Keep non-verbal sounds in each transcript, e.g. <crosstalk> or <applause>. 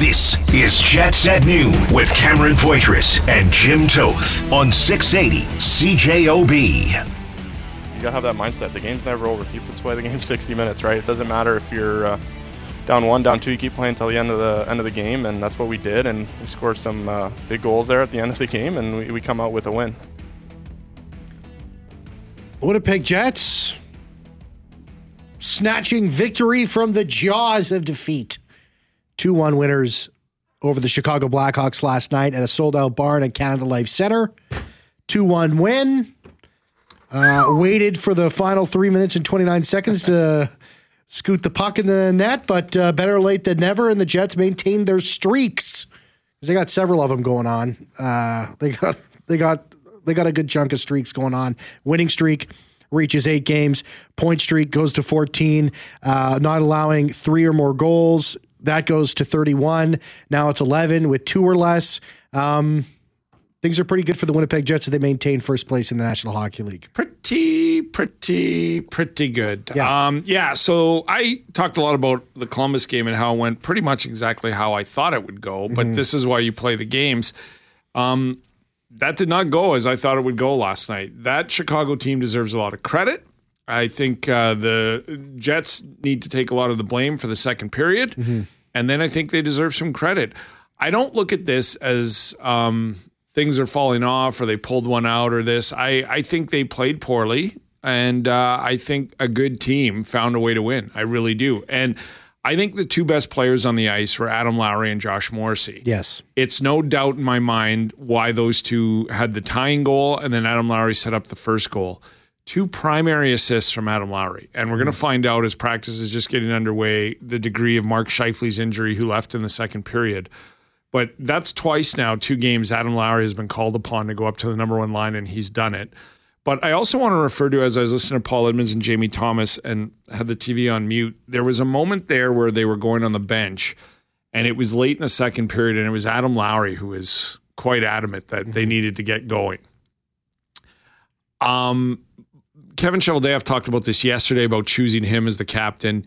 This is Jets at Noon with Cameron Poitras and Jim Toth on 680 CJOB. You gotta have that mindset. The game's never over. Keep this way. The game's <laughs> 60 minutes, right? It doesn't matter if you're uh, down one, down two. You keep playing until the end of the end of the game, and that's what we did. And we scored some uh, big goals there at the end of the game, and we, we come out with a win. Winnipeg Jets snatching victory from the jaws of defeat. 2 1 winners over the Chicago Blackhawks last night at a sold out barn at Canada Life Center. 2 1 win. Uh, waited for the final three minutes and 29 seconds to scoot the puck in the net, but uh, better late than never. And the Jets maintained their streaks. They got several of them going on. Uh, they got they got they got a good chunk of streaks going on. Winning streak reaches eight games. Point streak goes to 14. Uh, not allowing three or more goals that goes to 31. Now it's 11 with two or less. Um, things are pretty good for the Winnipeg Jets as they maintain first place in the National Hockey League. Pretty, pretty, pretty good. Yeah. Um, yeah. So I talked a lot about the Columbus game and how it went pretty much exactly how I thought it would go, but this is why you play the games. Um, that did not go as I thought it would go last night. That Chicago team deserves a lot of credit. I think uh, the Jets need to take a lot of the blame for the second period, and then I think they deserve some credit. I don't look at this as um, things are falling off or they pulled one out or this. I, I think they played poorly, and uh, I think a good team found a way to win. I really do, and. I think the two best players on the ice were Adam Lowry and Josh Morrissey Yes. it's no doubt in my mind why those two had the tying goal and then Adam Lowry set up the first goal. Two primary assists from Adam Lowry. And we're going to find out as practice is just getting underway the degree of Mark Scheifele's injury, who left in the second period. But that's twice now, two games, Adam Lowry has been called upon to go up to the number one line, and he's done it. But I also want to refer to, as I was listening to Paul Edmonds and Jamie Thomas and had the TV on mute, there was a moment there where they were going on the bench, and it was late in the second period, and it was Adam Lowry who was quite adamant that they needed to get going. Um, Kevin Cheveldayoff talked about this yesterday about choosing him as the captain.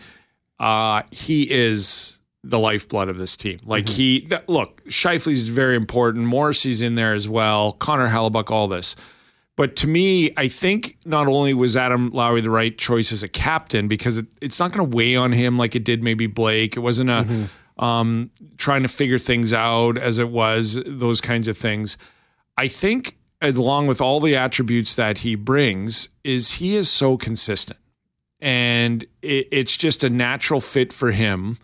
Uh, he is the lifeblood of this team. Like he, th- look, Scheifele's very important. Morrissey's in there as well. Connor Hellebuyck, all this. But to me, I think not only was Adam Lowry the right choice as a captain because it, it's not going to weigh on him like it did maybe Blake. It wasn't a um, trying to figure things out as it was those kinds of things. I think along with all the attributes that he brings is he is so consistent and it, it's just a natural fit for him.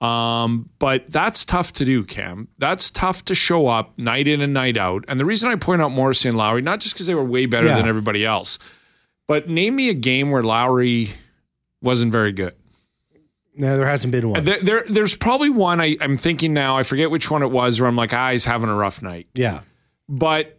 Um, but that's tough to do, Cam. That's tough to show up night in and night out. And the reason I point out Morrissey and Lowry, not just because they were way better Yeah. than everybody else, but name me a game where Lowry wasn't very good. No, there hasn't been one. There, there there's probably one I, I'm thinking now. I forget which one it was where I'm like, ah, he's having a rough night. yeah. But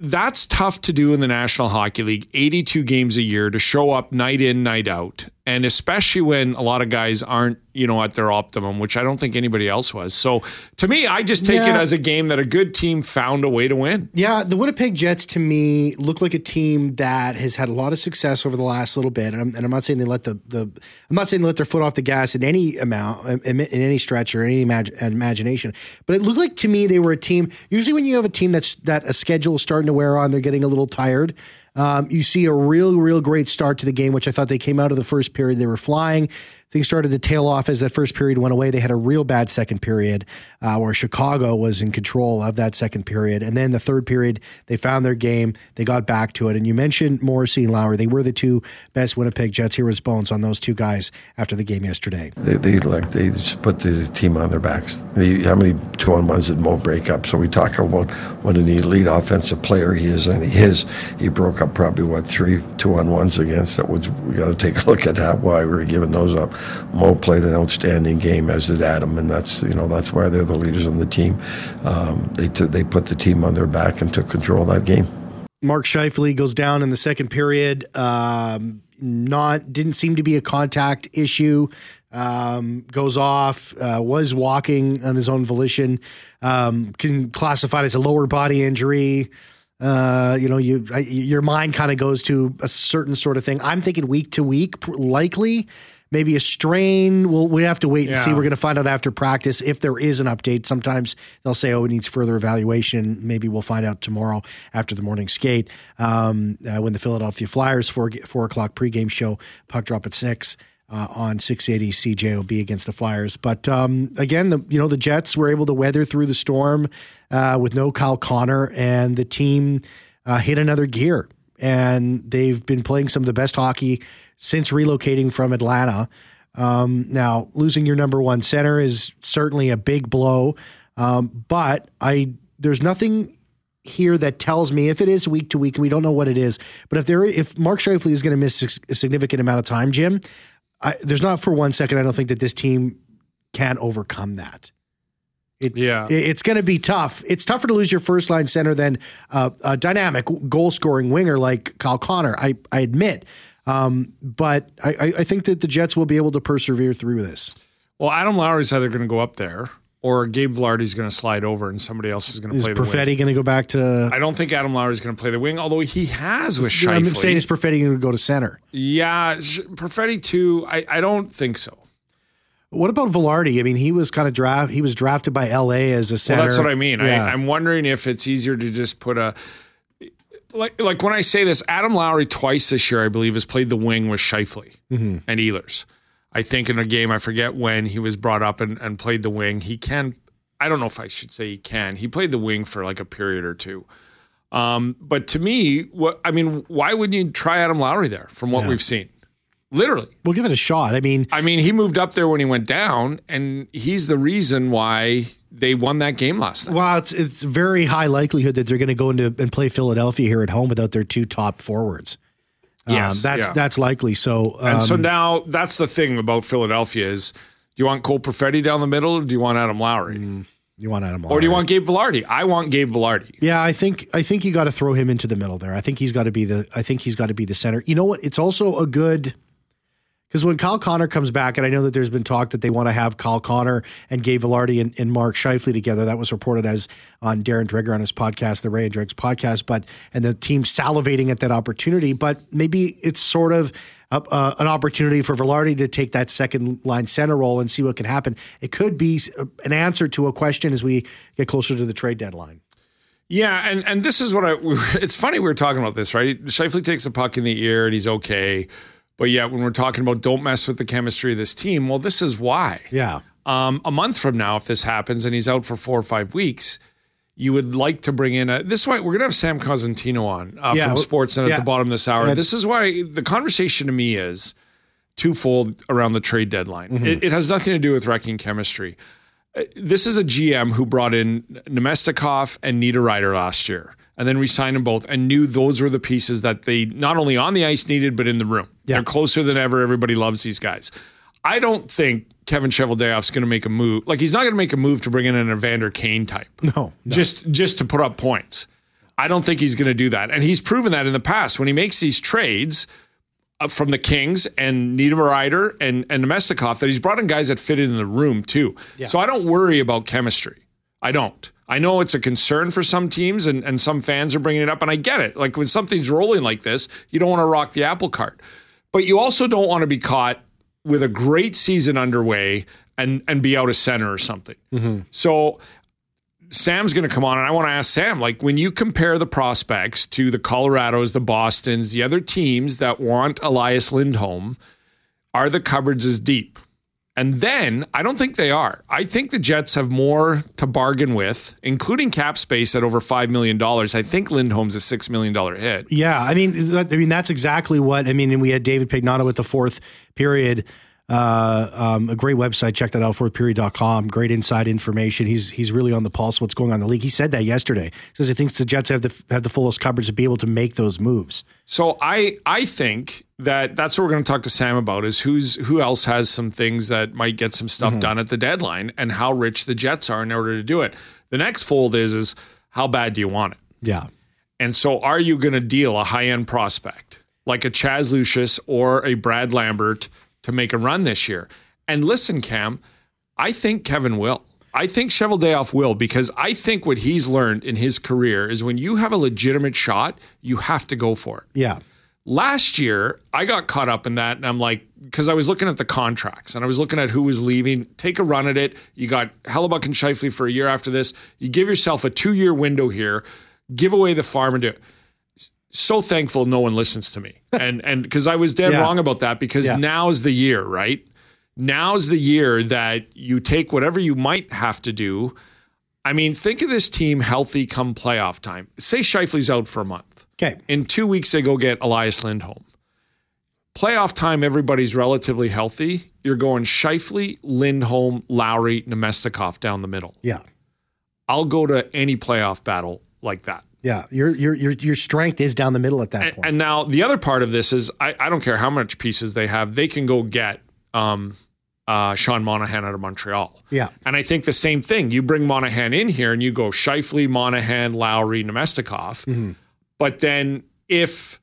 that's tough to do in the National Hockey League, 82 games a year to show up night in, night out. And especially when a lot of guys aren't, you know, at their optimum, which I don't think anybody else was. So to me, I just take it as a game that a good team found a way to win. Yeah, the Winnipeg Jets to me look like a team that has had a lot of success over the last little bit, and I'm, and I'm not saying they let the the I'm not saying they let their foot off the gas in any amount, in, in any stretch or any imag- imagination, but it looked like to me they were a team. Usually, when you have a team that's that a schedule is starting to wear on, they're getting a little tired. Um, you see a real, real great start to the game, which I thought they came out of the first period. They were flying. Things started to tail off as that first period went away. They had a real bad second period uh, where Chicago was in control of that second period. And then the third period, they found their game. They got back to it. And you mentioned Morrissey and Lowry. They were the two best Winnipeg Jets. Here was Bones on those two guys after the game yesterday. They, they like they just put the team on their backs. They, how many two on ones did Mo break up? So we talk about what an elite offensive player he is, and he is. He broke up probably what three two on ones against. That we got to take a look at that. Why we were giving those up. Mo played an outstanding game, as did Adam, and that's you know that's why they're the leaders on the team. Um, they t- they put the team on their back and took control of that game. Mark Scheifele goes down in the second period. Um, not didn't seem to be a contact issue. Um, goes off. Uh, was walking on his own volition. Um, can classified as a lower body injury. Uh, you know, you I, your mind kind of goes to a certain sort of thing. I'm thinking week to week, likely. Maybe a strain. We'll we have to wait and see. We're going to find out after practice if there is an update. Sometimes they'll say, "Oh, it needs further evaluation." Maybe we'll find out tomorrow after the morning skate um, uh, when the Philadelphia Flyers four four o'clock pregame show puck drop at six. Uh, on 680 CJOB against the Flyers, but um, again, the you know the Jets were able to weather through the storm uh, with no Kyle Connor, and the team uh, hit another gear, and they've been playing some of the best hockey since relocating from Atlanta. Um, now, losing your number one center is certainly a big blow, um, but I there's nothing here that tells me if it is week to week, and we don't know what it is. But if there, if Mark Scheifele is going to miss a significant amount of time, Jim, I, there's not for one second I don't think that this team can overcome that. It, Yeah. it's going to be tough. It's tougher to lose your first line center than uh, a dynamic goal scoring winger like Kyle Connor. I I admit, um, but I, I think that the Jets will be able to persevere through this. Well, Adam Lowry's either going to go up there or Gabe Vilardi's going to slide over and somebody else is going to Is play the wing. Perfetti going to go back to? I don't think Adam Lowry's going to play the wing, although he has with I'm saying is Perfetti going to go to center? yeah, Perfetti too. I, I don't think so. What about Vilardi? I mean, he was kind of draft. He was drafted by LA as a center. Well, that's what I mean. Yeah. I, I'm wondering if it's easier to just put a like like when I say this, Adam Lowry twice this year, I believe, has played the wing with Scheifele Mm-hmm. and Ehlers. I think in a game, I forget when he was brought up and, and played the wing. He can. I don't know if I should say he can. He played the wing for like a period or two. Um, but to me, what I mean, why wouldn't you try Adam Lowry there? From what we've seen, literally. we'll give it a shot. I mean, I mean, he moved up there when he went down, and he's the reason why they won that game last night. well, it's it's very high likelihood that they're going to go into and play Philadelphia here at home without their two top forwards. Yes, um, that's yeah. that's likely. So, um, And so now that's the thing about Philadelphia is do you want Cole Perfetti down the middle or do you want Adam Lowry? you want Adam Lowry, Or do you want Gabe Vilardi? I want Gabe Vilardi. Yeah, I think I think you got to throw him into the middle there. I think he's got to be the I think he's got to be the center. You know what? It's also a good because when Kyle Connor comes back, and I know that there's been talk that they want to have Kyle Connor and Gabe Vilardi and, and Mark Scheifele together. That was reported as on Darren Dreger on his podcast, the Ray and Dregs podcast. But and the team salivating at that opportunity. But maybe it's sort of a, uh, an opportunity for Vilardi to take that second line center role and see what can happen. It could be an answer to a question as we get closer to the trade deadline. Yeah, and and this is what I. <laughs> It's funny we were talking about this, right? Scheifele takes a puck in the ear and he's okay, but yet when we're talking about don't mess with the chemistry of this team, well, this is why. Yeah. Um, a month from now, if this happens and he's out for four or five weeks, you would like to bring in a. This is why we're gonna have Sam Cosentino on uh, Yeah, from Sportsnet yeah. at the bottom of this hour. Yeah. This is why the conversation to me is twofold around the trade deadline. Mm-hmm. It, it has nothing to do with wrecking chemistry. Uh, This is a GM who brought in Namestnikov and Niederreiter last year, and then re-signed them both, and knew those were the pieces that they not only on the ice needed, but in the room. Yeah. They're closer than ever. Everybody loves these guys. I don't think Kevin Cheveldayoff's going to make a move. Like he's not going to make a move to bring in an Evander Kane type. No, Just just to put up points. I don't think he's going to do that. And he's proven that in the past when he makes these trades uh, from the Kings and Niederreiter and and Namestnikov that he's brought in guys that fit in the room too. So I don't worry about chemistry. I don't. I know it's a concern for some teams and, and some fans are bringing it up, and I get it. Like when something's rolling like this, you don't want to rock the apple cart. But you also don't want to be caught with a great season underway and and be out of center or something. Mm-hmm. So Sam's going to come on, and I want to ask Sam, like when you compare the prospects to the Colorados, the Boston's, the other teams that want Elias Lindholm, are the cupboards as deep? And then I don't think they are. I think the Jets have more to bargain with, including cap space at over five million dollars. I think Lindholm's a six million dollar hit. Yeah, I mean, I mean that's exactly what I mean. And we had David Pagnotta with the fourth period. Uh, um, a great website. Check that out, fourthperiod.com. Great inside information. He's he's really on the pulse of what's going on in the league. He said that yesterday. Says he thinks the Jets have the have the fullest coverage to be able to make those moves. So I I think that that's what we're going to talk to Sam about is who's who else has some things that might get some stuff mm-hmm. done at the deadline and how rich the Jets are in order to do it. The next fold is is how bad do you want it? Yeah, And so are you going to deal a high end prospect like a Chaz Lucius or a Brad Lambert to make a run this year? And listen, Cam, I think Kevin will. I think Cheveldayoff will because I think what he's learned in his career is when you have a legitimate shot, you have to go for it. yeah, Last year, I got caught up in that, and I'm like, because I was looking at the contracts and I was looking at who was leaving. Take a run at it. You got Hellebuyck and Scheifele for a year after this. You give yourself a two year window here. Give away the farm and do it. So thankful no one listens to me, <laughs> and and because I was dead Yeah. wrong about that. Because Yeah. now's the year, right? Now's the year that you take whatever you might have to do. I mean, think of this team healthy come playoff time. Say Scheifele's out for a month. Okay. In two weeks, they go get Elias Lindholm. Playoff time, everybody's relatively healthy. You're going Scheifele, Lindholm, Lowry, Namestnikov down the middle. Yeah. I'll go to any playoff battle like that. Yeah. Your your your your strength is down the middle at that And, point. and now the other part of this is I, I don't care how much pieces they have, they can go get um, uh, Sean Monahan out of Montreal. Yeah. And I think the same thing. You bring Monahan in here and you go Scheifele, Monahan, Lowry, Namestnikov. Mm-hmm. But then if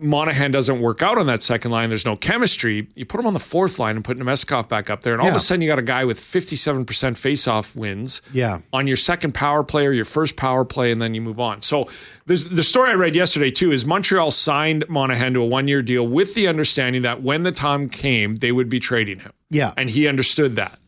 Monahan doesn't work out on that second line, there's no chemistry, you put him on the fourth line and put Namestnikov back up there. And all of a sudden you got a guy with 57% faceoff wins Yeah. on your second power play or your first power play, and then you move on. So there's, the story I read yesterday too is Montreal signed Monahan to a one year deal with the understanding that when the time came, they would be trading him. Yeah. And he understood that.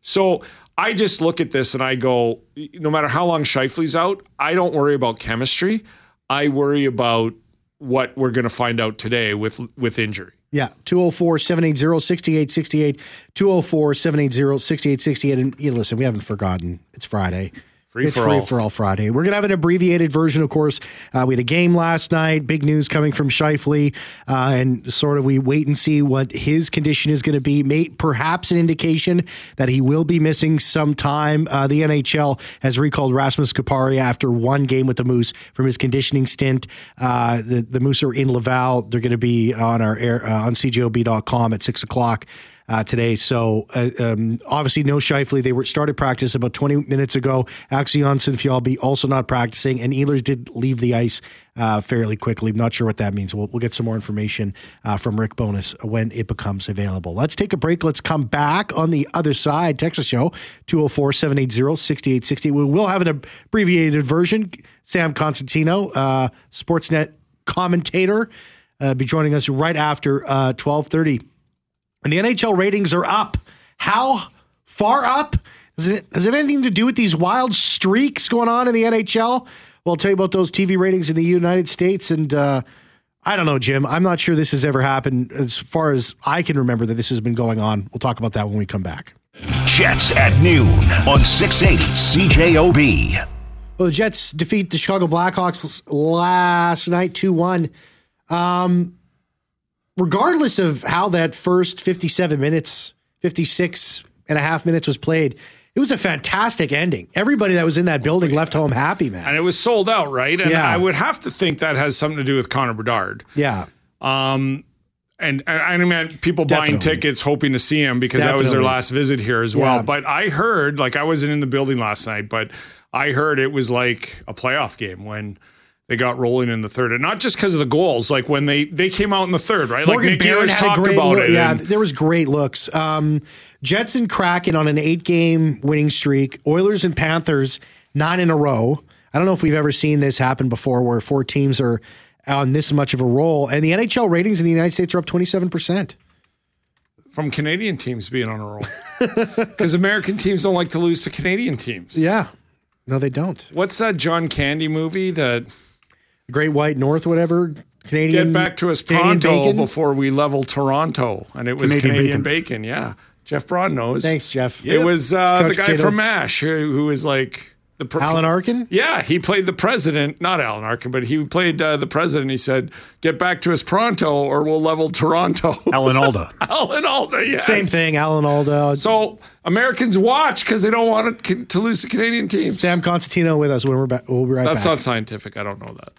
So I just look at this and I go, no matter how long Scheifele's out, I don't worry about chemistry. I worry about what we're going to find out today with with injury. Yeah, 204 780 6868. 204 780 6868. And you listen, we haven't forgotten. It's Friday. Free it's for free all. for all Friday. We're gonna have an abbreviated version, of course. Uh, we had a game last night. Big news coming from Scheifele, uh, and sort of we wait and see what his condition is going to be. May, perhaps an indication that he will be missing some time. Uh, the NHL has recalled Rasmus Kupari after one game with the Moose from his conditioning stint. Uh, the the Moose are in Laval. They're going to be on our air uh, on CJOB.com at six o'clock uh, today. So uh, um, obviously no Scheifele. They were started practice about 20 minutes ago. Axel Jonsson also not practicing, and Ehlers did leave the ice uh, fairly quickly. I'm not sure what that means. We'll, we'll get some more information uh, from Rick Bowness when it becomes available. Let's take a break. Let's come back on the other side. Texas show 204 780 6860. We will have an abbreviated version. Sam Cosentino, uh, Sportsnet commentator, uh, be joining us right after uh, 1230 and the NHL ratings are up. How far up? Does it, does it have anything to do with these wild streaks going on in the NHL? Well, I'll tell you about those TV ratings in the United States. And uh, I don't know, Jim. I'm not sure this has ever happened as far as I can remember that this has been going on. We'll talk about that when we come back. Jets at noon on 680 CJOB. Well, the Jets defeat the Chicago Blackhawks last night 2 1. Um, regardless of how that first 57 minutes, 56 and a half minutes was played, it was a fantastic ending. Everybody that was in that building left home happy, man. And it was sold out, right? And Yeah. I would have to think that has something to do with Connor Bedard. Yeah. Um, and, and I mean, people buying tickets hoping to see him because that was their last visit here as well. Yeah. But I heard, like, I wasn't in the building last night, but I heard it was like a playoff game when they got rolling in the third, and not just because of the goals. Like when they they came out in the third, right? Morgan like Nick Barron had talked about look. it. Yeah, and- there was great looks. Um, Jets and Kraken on an eight game winning streak. Oilers and Panthers nine in a row. I don't know if we've ever seen this happen before, where four teams are on this much of a roll, and the NHL ratings in the United States are up twenty seven percent. from Canadian teams being on a roll <laughs> because American teams don't like to lose to Canadian teams. Yeah, no, they don't. What's that John Candy movie that Great White North, whatever Canadian. get back to us Canadian pronto bacon? before we level Toronto? And it was Canadian Canadian, bacon. Yeah, Jeff Broad knows. Thanks, Jeff. It was uh, the guy Tato. from Mash who, who was like the pre- Alan Arkin. Yeah, he played the president, not Alan Arkin, but he played uh, the president. He said, "Get back to us pronto, or we'll level Toronto." Alan Alda. <laughs> Alan Alda, yes. Same thing, Alan Alda. So Americans watch because they don't want it to lose the Canadian teams. Sam Cosentino with us when we're back. We'll be right That's back. not scientific. I don't know that.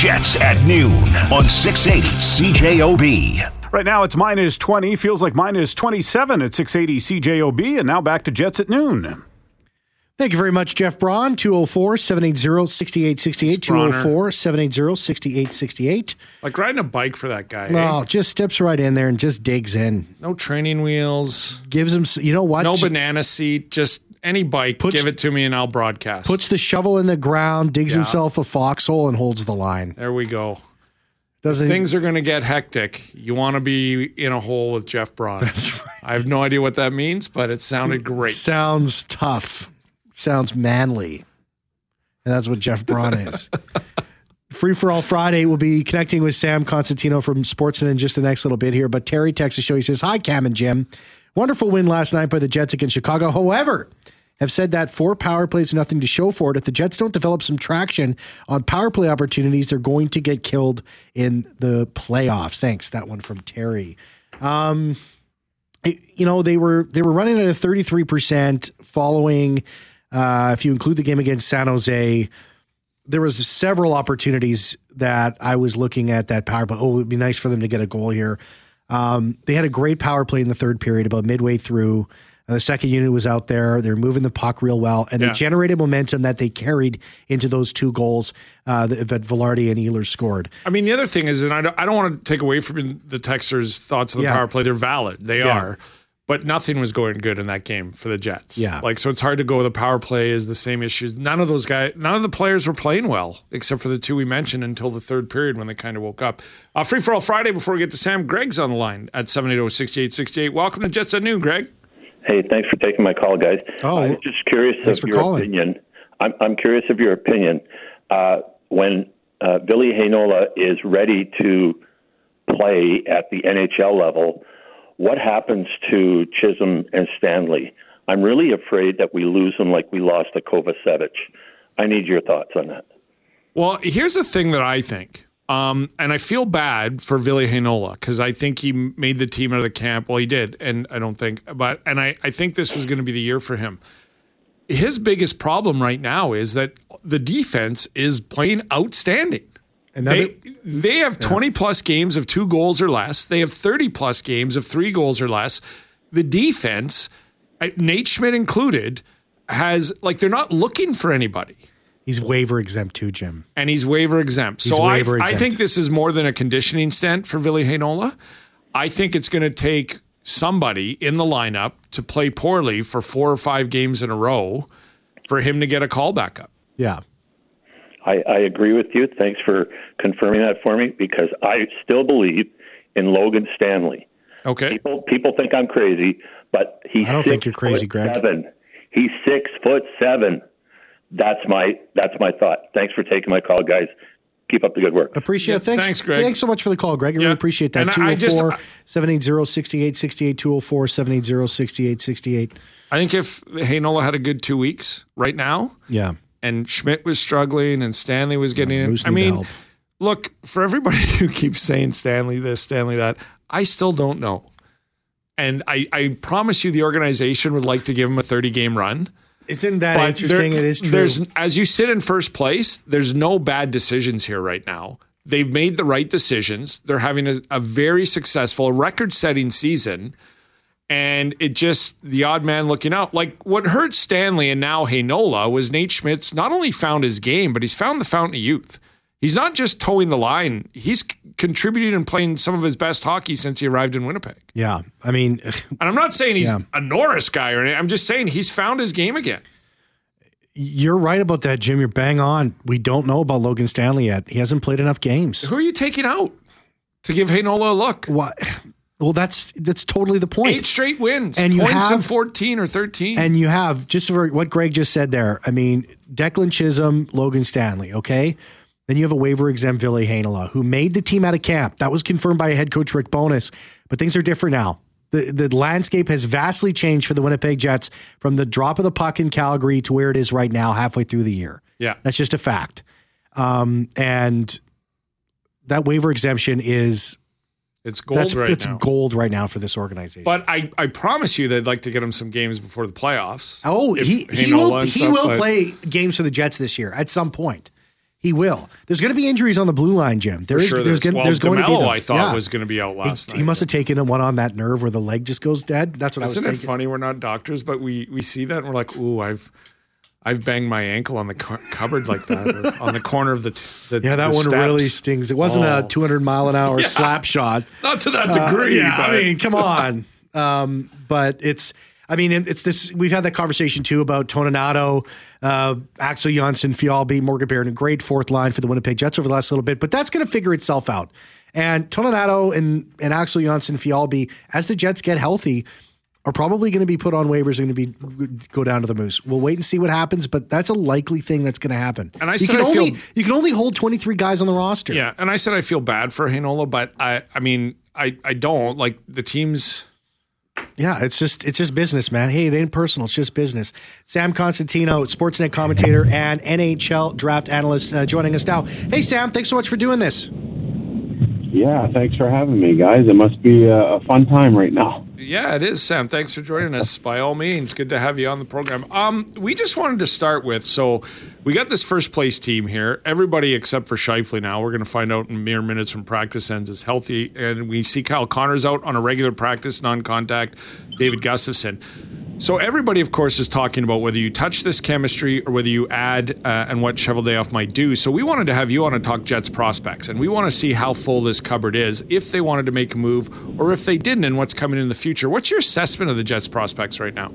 Jets at noon on 680 CJOB. Right now it's minus 20. Feels like minus 27 at 680 CJOB. And now back to Jets at noon. Thank you very much, Jeff Braun. 204 780 6868. 204 780 6868. Like riding a bike for that guy. eh? Well, just steps right in there and just digs in. No training wheels, Gives him, you know what? no banana seat, just any bike, Puts- give it to me and I'll broadcast. Puts the shovel in the ground, digs Yeah. himself a foxhole, and holds the line. there we go. Doesn't Things are going to get hectic. You want to be in a hole with Jeff Braun. <laughs> I have no idea what that means, but it sounded great. sounds tough. Sounds manly. And that's what Jeff Braun is. <laughs> Free for All Friday We'll be connecting with Sam Cosentino from Sportsnet in just the next little bit here. But Terry texts the show. He says, Hi, Cam and Jim. Wonderful win last night by the Jets against Chicago. However, have said that four power plays nothing to show for it. If the Jets don't develop some traction on power play opportunities, they're going to get killed in the playoffs. Thanks. That one from Terry. Um, it- you know they were they were running at a 33% following uh, if you include the game against San Jose there was several opportunities that I was looking at that power play. Oh, it'd be nice for them to get a goal here. Um, they had a great power play in the third period, about midway through. And the second unit was out there. They're moving the puck real well, and Yeah. they generated momentum that they carried into those two goals uh, that, Vilardi and Ehlers scored. I mean, the other thing is, and I don't, I don't want to take away from the Texers' thoughts on the Yeah. power play. They're valid. They Yeah. are. But nothing was going good in that game for the Jets. Yeah. Like, so it's hard to go. With the power play is the same issues. None of those guys, none of the players were playing well, except for the two we mentioned until the third period when they kind of woke up. Uh, free for all Friday before we get to Sam. Greg's on the line at 780 6868. Welcome to Jets at Noon, Greg. Hey, thanks for taking my call, guys. Oh, I'm just curious of your calling. opinion. I'm, I'm curious of your opinion. Uh, when uh, Ville Heinola is ready to play at the NHL level, what happens to Chisholm and Stanley? I'm really afraid that we lose them like we lost to Kovacevic. I need your thoughts on that. Well, here's the thing that I think. Um, and I feel bad for Ville Heinola because I think he made the team out of the camp. Well, he did, and I don't think, but and I, I think this was going to be the year for him. His biggest problem right now is that the defense is playing outstanding. And They, they have 20 plus games of two goals or less. They have 30 plus games of three goals or less. The defense, Nate Schmidt included, has like they're not looking for anybody he's waiver exempt too, Jim. and he's waiver exempt. He's so I, waiver I exempt. think this is more than a conditioning stint for Ville Heinola. I think it's going to take somebody in the lineup to play poorly for four or five games in a row for him to get a call back up. Yeah. I, I agree with you. Thanks for confirming that for me because I still believe in Logan Stanley. Okay. People people think I'm crazy, but he's I don't six think you're crazy, Greg. Seven. He's six foot seven. That's my that's my thought. Thanks for taking my call, guys. Keep up the good work. Appreciate it. Thanks, thanks, Greg. Thanks so much for the call, Greg. I really Yeah. appreciate that. And I- I 204 780 6868 204 780 6868. I think if Heinola had a good two weeks right now, Yeah. and Schmidt was struggling and Stanley was getting in. I mean, help. look, for everybody <laughs> who keeps saying Stanley this, Stanley that, I still don't know. And I, I promise you the organization would like to give him a 30 game run. Isn't that But interesting? there- it is true. There's as you sit in first place, there's no bad decisions here right now. They've made the right decisions. They're having a, a very successful, record-setting season, and it just the odd man looking out. Like what hurt Stanley and now Heinola was Nate Schmidt's not only found his game, but he's found the fountain of youth. He's not just towing the line; he's c- contributing and playing some of his best hockey since he arrived in Winnipeg. yeah. I mean, <sighs> And I'm not saying he's Yeah. a Norris guy or anything. I'm just saying he's found his game again. you're right about that, Jim. You're bang on. We don't know about Logan Stanley yet. He hasn't played enough games. Who are you taking out to give Heinola a look? What? <sighs> Well, that's that's totally the point. Eight straight wins, And you points have- of 14 or 13. And you have just for what Greg just said there. I mean, Declan Chisholm, Logan Stanley. Okay, then you have a waiver exempt Ville Heinola who made the team out of camp. That was confirmed by head coach Rick Bowness. But things are different now. The the landscape has vastly changed for the Winnipeg Jets from the drop of the puck in Calgary to where it is right now, halfway through the year. yeah. That's just a fact. Um, and that waiver exemption is It's gold that's right it's now. gold right now for this organization. But I, I promise you they'd like to get him some games before the playoffs. Oh, he, he will he will play games for the Jets this year at some point. He will. There's going to be injuries on the blue line, Jim. There is. sure there's, there's, gonna, well, there's going to be. Them. I thought Yeah. was going to be out last He, night. he must have taken the one on that nerve where the leg just goes dead. That's what Isn't I it was thinking. funny? We're not doctors, but we we see that and we're like, ooh, I've I've banged my ankle on the cu- cupboard like that, on the corner of the, t- the Yeah, that the one steps. really stings. It wasn't Oh. a 200 mile an hour <laughs> slap shot. Not to that Uh, degree. yeah, but I mean, come on. um, but it's. I mean, it's this. We've had that conversation too about Toninato, uh, Axel Jonsson, Fjallby, Morgan Barron, a great fourth line for the Winnipeg Jets over the last little bit, but that's going to figure itself out. And Toninato and, and Axel Jonsson, Fjallby, as the Jets get healthy, are probably going to be put on waivers and going to be go down to the Moose. We'll wait and see what happens, but that's a likely thing that's going to happen. And I you said can I only feel- you can only hold twenty three guys on the roster. Yeah, and I said I feel bad for Heinola, but I I mean I I don't like the teams. Yeah, it's just it's just business, man. Hey, it ain't personal. It's just business. Sam Cosentino, Sportsnet commentator and NHL draft analyst, uh, joining us now. Hey, Sam, thanks so much for doing this. Yeah, thanks for having me, guys. It must be a, fun time right now. Yeah, it is, Sam. Thanks for joining us. By all means, good to have you on the program. Um, we just wanted to start with so we got this first place team here. Everybody except for Scheifele now. We're going to find out in mere minutes when practice ends is healthy, and we see Kyle Connors out on a regular practice, non-contact. David Gustafson. So everybody, of course, is talking about whether you touch this chemistry or whether you add uh, and what Cheveldayoff might do. So we wanted to have you on to talk Jets prospects, and we want to see how full this cupboard is, if they wanted to make a move or if they didn't, and what's coming in the future. What's your assessment of the Jets prospects right now?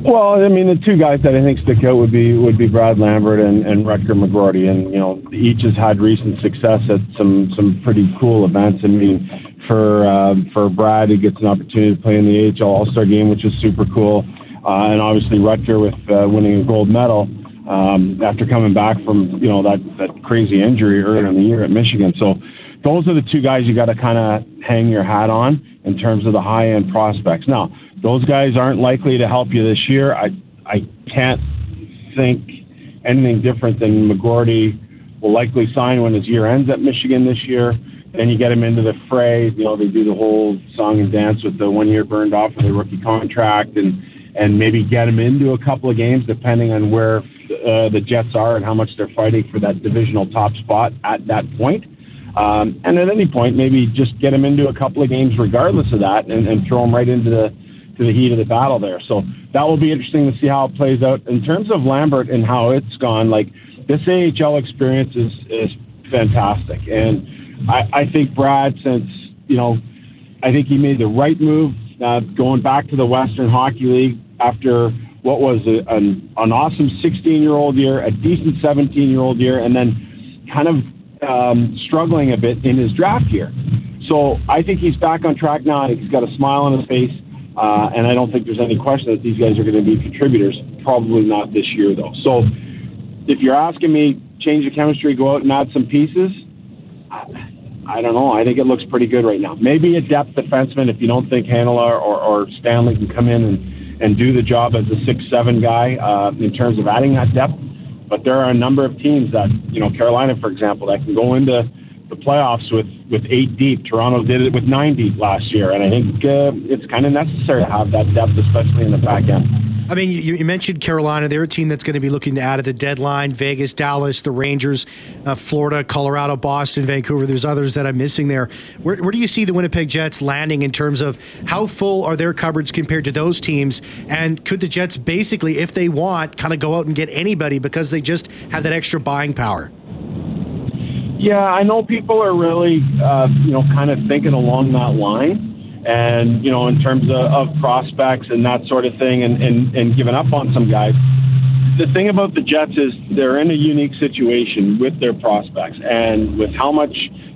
Well, I mean, the two guys that I think stick out would be would be Brad Lambert and, and Rutger McGroarty, and you know, each has had recent success at some some pretty cool events. I mean, for uh, for Brad, he gets an opportunity to play in the AHL All Star Game, which is super cool, uh, and obviously Rutger with uh, winning a gold medal um, after coming back from you know that that crazy injury earlier in the year at Michigan. So those are the two guys you got to kind of hang your hat on in terms of the high end prospects. Now, those guys aren't likely to help you this year. I I can't think anything different than McGroarty will likely sign when his year ends at Michigan this year. Then you get him into the fray. You know, they do the whole song and dance with the one year burned off of the rookie contract, and and maybe get him into a couple of games depending on where uh, the Jets are and how much they're fighting for that divisional top spot at that point. Um, and at any point, maybe just get him into a couple of games regardless of that, and, and throw him right into the to the heat of the battle there. So that will be interesting to see how it plays out. In terms of Lambert and how it's gone, like this AHL experience is is fantastic, and I, I think Brad, since you know, I think he made the right move uh, going back to the Western Hockey League after what was a, an, an awesome 16 year old year, a decent 17 year old year, and then kind of um, struggling a bit in his draft year. So I think he's back on track now. He's got a smile on his face. Uh, and I don't think there's any question that these guys are going to be contributors. Probably not this year, though. So if you're asking me, change the chemistry, go out and add some pieces, I don't know. I think it looks pretty good right now. Maybe a depth defenseman if you don't think Heinola or, or Stanley can come in and, and do the job as a six-seven guy uh, in terms of adding that depth. But there are a number of teams that, you know, Carolina, for example, that can go into the playoffs with, with eight deep. Toronto did it with nine deep last year, and I think uh, it's kind of necessary to have that depth, especially in the back end. I mean, you, you mentioned Carolina. They're a team that's going to be looking to add at the deadline. Vegas, Dallas, the Rangers, uh, Florida, Colorado, Boston, Vancouver. There's others that I'm missing there. Where, where do you see the Winnipeg Jets landing in terms of how full are their cupboards compared to those teams? And could the Jets basically, if they want, kind of go out and get anybody because they just have that extra buying power? Yeah, I know people are really, uh, you know, kind of thinking along that line. And, you know, in terms of, of prospects and that sort of thing and, and, and giving up on some guys. The thing about the Jets is they're in a unique situation with their prospects and with how much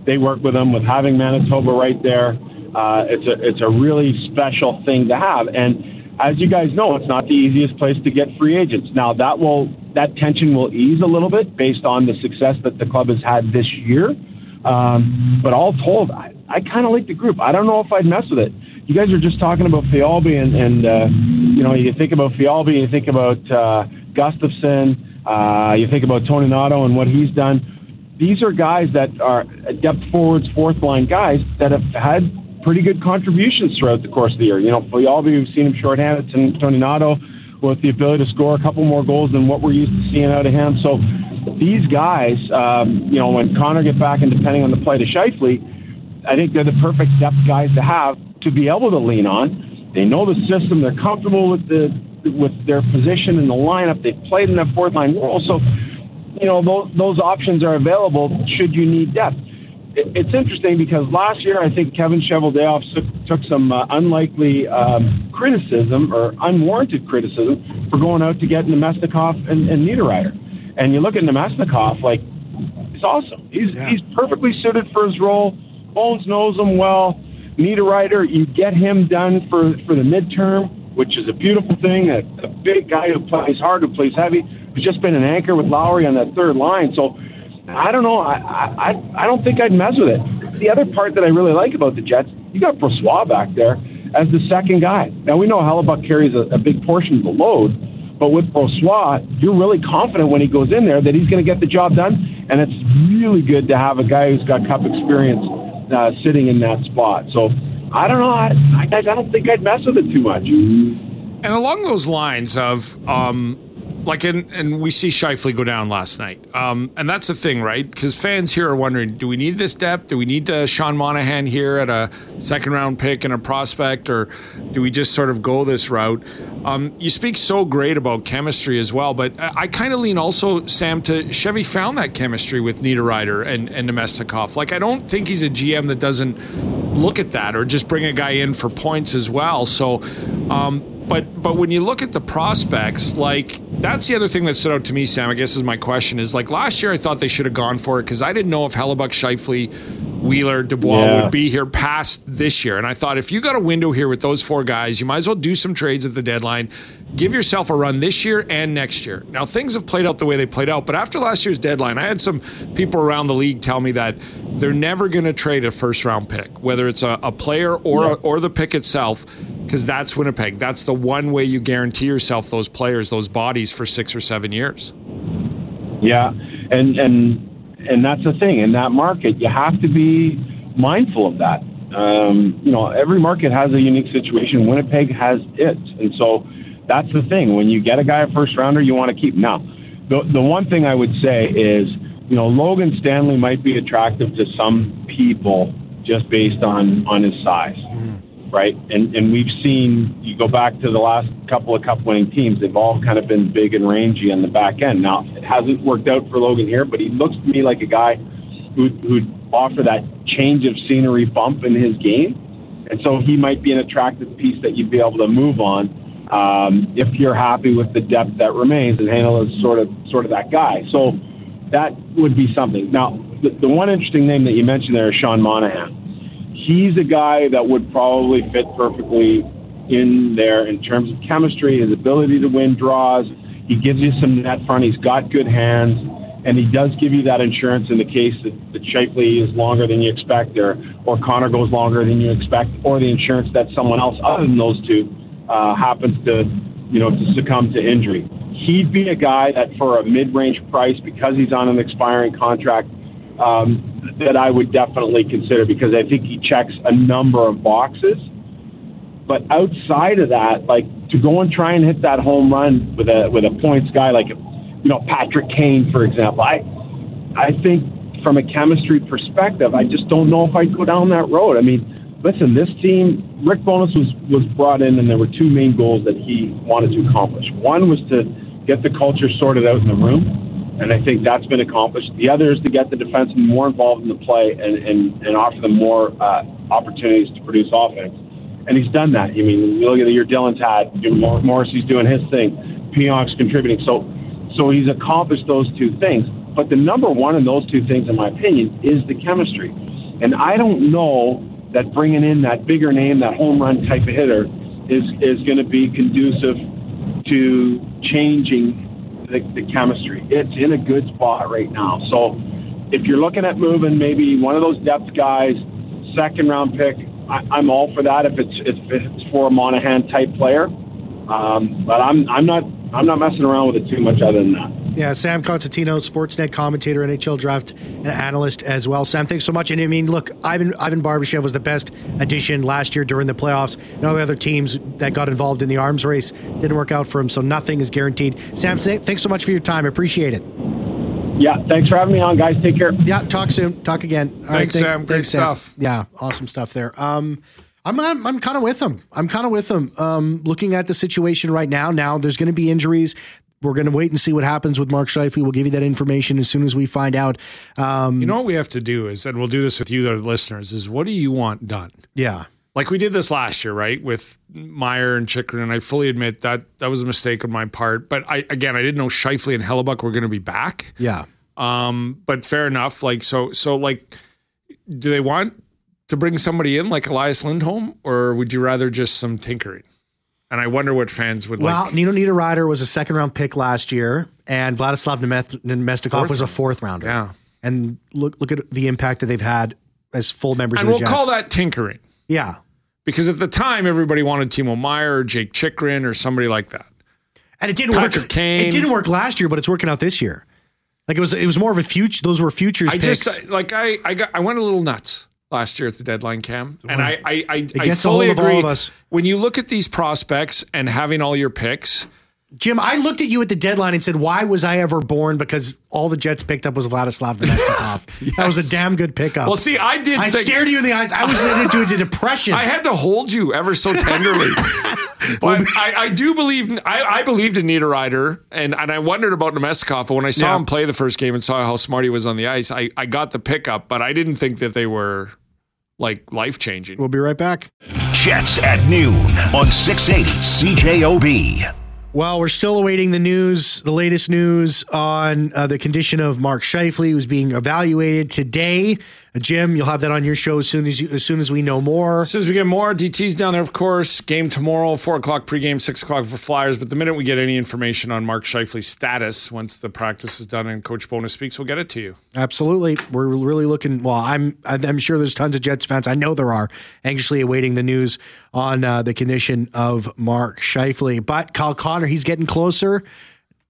they work with them, with having Manitoba right there. Uh, it's a it's a really special thing to have. And as you guys know, it's not the easiest place to get free agents. Now that will that tension will ease a little bit based on the success that the club has had this year. Um, but all told, I, I kind of like the group. I don't know if I'd mess with it. You guys are just talking about Fjallby, and, and uh, you know you think about Fjallby, you think about uh, Gustafson, uh, you think about Toninato and what he's done. These are guys that are depth forwards, fourth line guys that have had pretty good contributions throughout the course of the year. You know, Fjallby, we've seen him shorthanded, and Toninato with the ability to score a couple more goals than what we're used to seeing out of him. So these guys, um, you know, when Connor get back and depending on the play to Scheifele, I think they're the perfect depth guys to have to be able to lean on. They know the system. They're comfortable with the with their position in the lineup. They've played in that fourth line role, so you know those, those options are available should you need depth. it, it's interesting because last year I think Kevin Cheveldayoff took, took some uh, unlikely um, criticism or unwarranted criticism for going out to get Namestnikov and, and Niederreiter. And you look at Namestnikov, like he's awesome. He's Yeah. he's perfectly suited for his role. Bones knows him well. Niederreiter, you get him done for for the midterm, which is a beautiful thing. A, a big guy who plays hard, who plays heavy, who's just been an anchor with Lowry on that third line. So I don't know. I I I- I don't think I'd mess with it. The other part that I really like about the Jets, you got Brossoit back there as the second guy. Now we know Hellebuyck carries a, a big portion of the load, but with Brossoit, you're really confident when he goes in there that he's going to get the job done. And it's really good to have a guy who's got cup experience uh, sitting in that spot. So I don't know. I, I, I don't think I'd mess with it too much. And along those lines of, um, like, and, and we see Scheifele go down last night. Um, and that's the thing, right? Because fans here are wondering do we need this depth? Do we need uh, Sean Monahan here at a second round pick and a prospect? Or do we just sort of go this route? Um, you speak so great about chemistry as well, but I, I kind of lean also, Sam, to Chevy found that chemistry with Niederreiter and, and Namestnikov. Like, I don't think he's a GM that doesn't look at that or just bring a guy in for points as well. So, um, but but when you look at the prospects, like that's the other thing that stood out to me, Sam. I guess is my question is like last year I thought they should have gone for it because I didn't know if Hellebuyck, Scheifele, Wheeler, Dubois Yeah. would be here past this year, and I thought if you got a window here with those four guys, you might as well do some trades at the deadline, give yourself a run this year and next year. Now things have played out the way they played out, but after last year's deadline, I had some people around the league tell me that they're never going to trade a first round pick, whether it's a, a player or or the pick itself because that's Winnipeg. That's the one way you guarantee yourself those players, those bodies for six or seven years. Yeah, and and and that's the thing in that market. You have to be mindful of that. Um, you know, every market has a unique situation. Winnipeg has it, and so that's the thing. When you get a guy a first rounder, you want to keep. Now, the the one thing I would say is, you know, Logan Stanley might be attractive to some people just based on on his size right? And and we've seen you go back to the last couple of cup winning teams, they've all kind of been big and rangy on the back end. Now it hasn't worked out for Logan here, but he looks to me like a guy who who'd offer that change of scenery bump in his game. And so he might be an attractive piece that you'd be able to move on um, if you're happy with the depth that remains. And Heinola is sort of sort of that guy. So that would be something. Now, the, the one interesting name that you mentioned there is Sean Monahan he's a guy that would probably fit perfectly in there in terms of chemistry, his ability to win draws. He gives you some net front. He's got good hands, and he does give you that insurance in the case that, that Scheifele is longer than you expect, or or Connor goes longer than you expect, or the insurance that someone else other than those two uh, happens to you know to succumb to injury. He'd be a guy that for a mid-range price because he's on an expiring contract um, that I would definitely consider because I think he checks a number of boxes. But outside of that, like to go and try and hit that home run with a with a points guy like you know Patrick Kane, for example, I I think from a chemistry perspective, I just don't know if I'd go down that road. I mean, listen, this team, Rick Bowness was was brought in, and there were two main goals that he wanted to accomplish. One was to get the culture sorted out in the room, and I think that's been accomplished. The other is to get the defense more involved in the play and, and, and offer them more uh, opportunities to produce offense. And he's done that. I mean, you look at the year Dylan's had, Mor- Morrissey's doing his thing, Pionk's contributing. So, so he's accomplished those two things. But the number one in those two things, in my opinion, is the chemistry. And I don't know that bringing in that bigger name, that home run type of hitter, is is going to be conducive to changing the, the chemistry. It's in a good spot right now. So if you're looking at moving maybe one of those depth guys, second round pick, I, I'm all for that if it's if it's for a Monahan type player. Um, but I'm I'm not I'm not messing around with it too much other than that. Yeah, Sam Cosentino, Sportsnet commentator, NHL draft and analyst as well. Sam, thanks so much. And I mean, look, Ivan Ivan Barbashev was the best addition last year during the playoffs. And all the other teams that got involved in the arms race didn't work out for him, so nothing is guaranteed. Sam, thanks so much for your time. I appreciate it. Yeah, thanks for having me on, guys. Take care. Yeah, talk soon. Talk again. All Thanks, Sam. Great Sam. stuff. Yeah, awesome stuff there. Um, I'm I'm, I'm kind of with them. I'm kind of with them. Um, looking at the situation right now, now there's going to be injuries. We're going to wait and see what happens with Mark Scheifele. We'll give you that information as soon as we find out. Um, You know what we have to do is, and we'll do this with you, the listeners, is what do you want done? yeah. Like we did this last year, right? With Meier and Chychrun, and I fully admit that that was a mistake on my part. But I again, I didn't know Scheifele and Hellebuyck were going to be back. Yeah. Um, but fair enough. Like so, so like, do they want to bring somebody in like Elias Lindholm, or would you rather just some tinkering? And I wonder what fans would Well, like. Well, Nino Niederreiter was a second round pick last year, and Vladislav Nemeth- Namestnikov was a fourth rounder. Yeah, And look look at the impact that they've had as full members and of we'll the Jets. call that tinkering Yeah. because at the time everybody wanted Timo Meier or Jake Chychrun or somebody like that. And it didn't Patrick work. Kane. It didn't work last year, but it's working out this year. Like it was it was more of a future those were futures I picks. just like I I got I went a little nuts last year at the deadline cam, and I I I, I fully hold of all agree. When you look at these prospects and having all your picks, Jim, I looked at you at the deadline and said, "Why was I ever born?" Because all the Jets picked up was Vladislav Namestnikov. <laughs> That was a damn good pickup. well, see, I did. I think, stared you in the eyes. I was into a depression. <laughs> I had to hold you ever so tenderly. <laughs> but I, I do believe I, I believed in Niederreiter and, and I wondered about Namestnikov. But when I saw Yeah. him play the first game and saw how smart he was on the ice, I, I got the pickup, but I didn't think that they were like life changing. we'll be right back. Jets at noon on 680 CJOB. Well, we're still awaiting the news, the latest news on uh, the condition of Mark Scheifele, who's being evaluated today. Jim, you'll have that on your show as soon as you, as soon as we know more. As soon as we get more DTs down there, of course, game tomorrow, four o'clock pregame, six o'clock for Flyers. But the minute we get any information on Mark Scheifele's status, once the practice is done and Coach Bowness speaks, we'll get it to you. Absolutely, we're really looking. Well, I'm I'm sure there's tons of Jets fans. I know there are anxiously awaiting the news on uh, the condition of Mark Scheifele. But Kyle Connor, he's getting closer.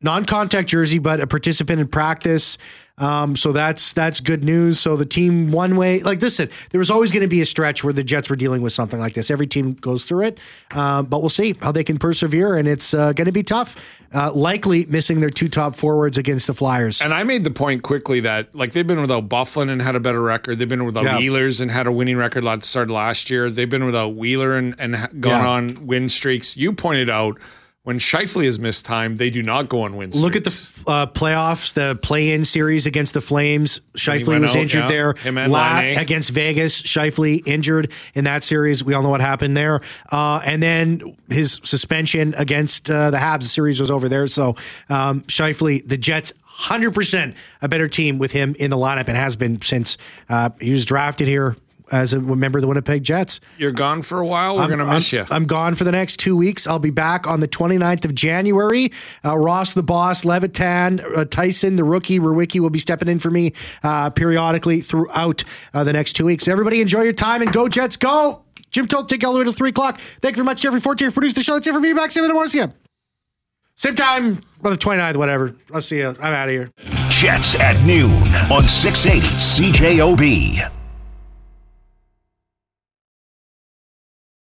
Non-contact jersey, but a participant in practice. Um, so that's that's good news. So the team one way, like listen, there was always going to be a stretch where the Jets were dealing with something like this. Every team goes through it, um, but we'll see how they can persevere, and it's uh, going to be tough. Uh, likely missing their two top forwards against the Flyers. And I made the point quickly that like they've been without Byfuglien and had a better record. They've been without Yeah. Wheelers and had a winning record at the start last year. They've been without Wheeler and, and gone Yeah. on win streaks. You pointed out when Scheifele has missed time, they do not go on win streaks. Look at the uh, playoffs, the play-in series against the Flames. Scheifele was out, injured yeah. there. Him La- against Vegas, Scheifele injured in that series. We all know what happened there. Uh, and then his suspension against uh, the Habs. The series was over there. So um, Scheifele, the Jets, hundred percent a better team with him in the lineup and has been since uh, he was drafted here as a member of the Winnipeg Jets. You're gone for a while. We're I'm- going to miss I'm- you. I'm gone for the next two weeks. I'll be back on the 29th of January. Uh, Ross the boss, Levitan, uh, Tyson the rookie, Rewicki will be stepping in for me uh, periodically throughout uh, the next two weeks. Everybody enjoy your time and go Jets, go! Jim Tolt, take you all the way to 3 o'clock. Thank you very much, Jeffrey Fortier, for producing the show. That's it for me. Back 7 in the morning. See ya. Same time, on the 29th, whatever. I'll see you. I'm out of here. Jets at noon on 680 CJOB.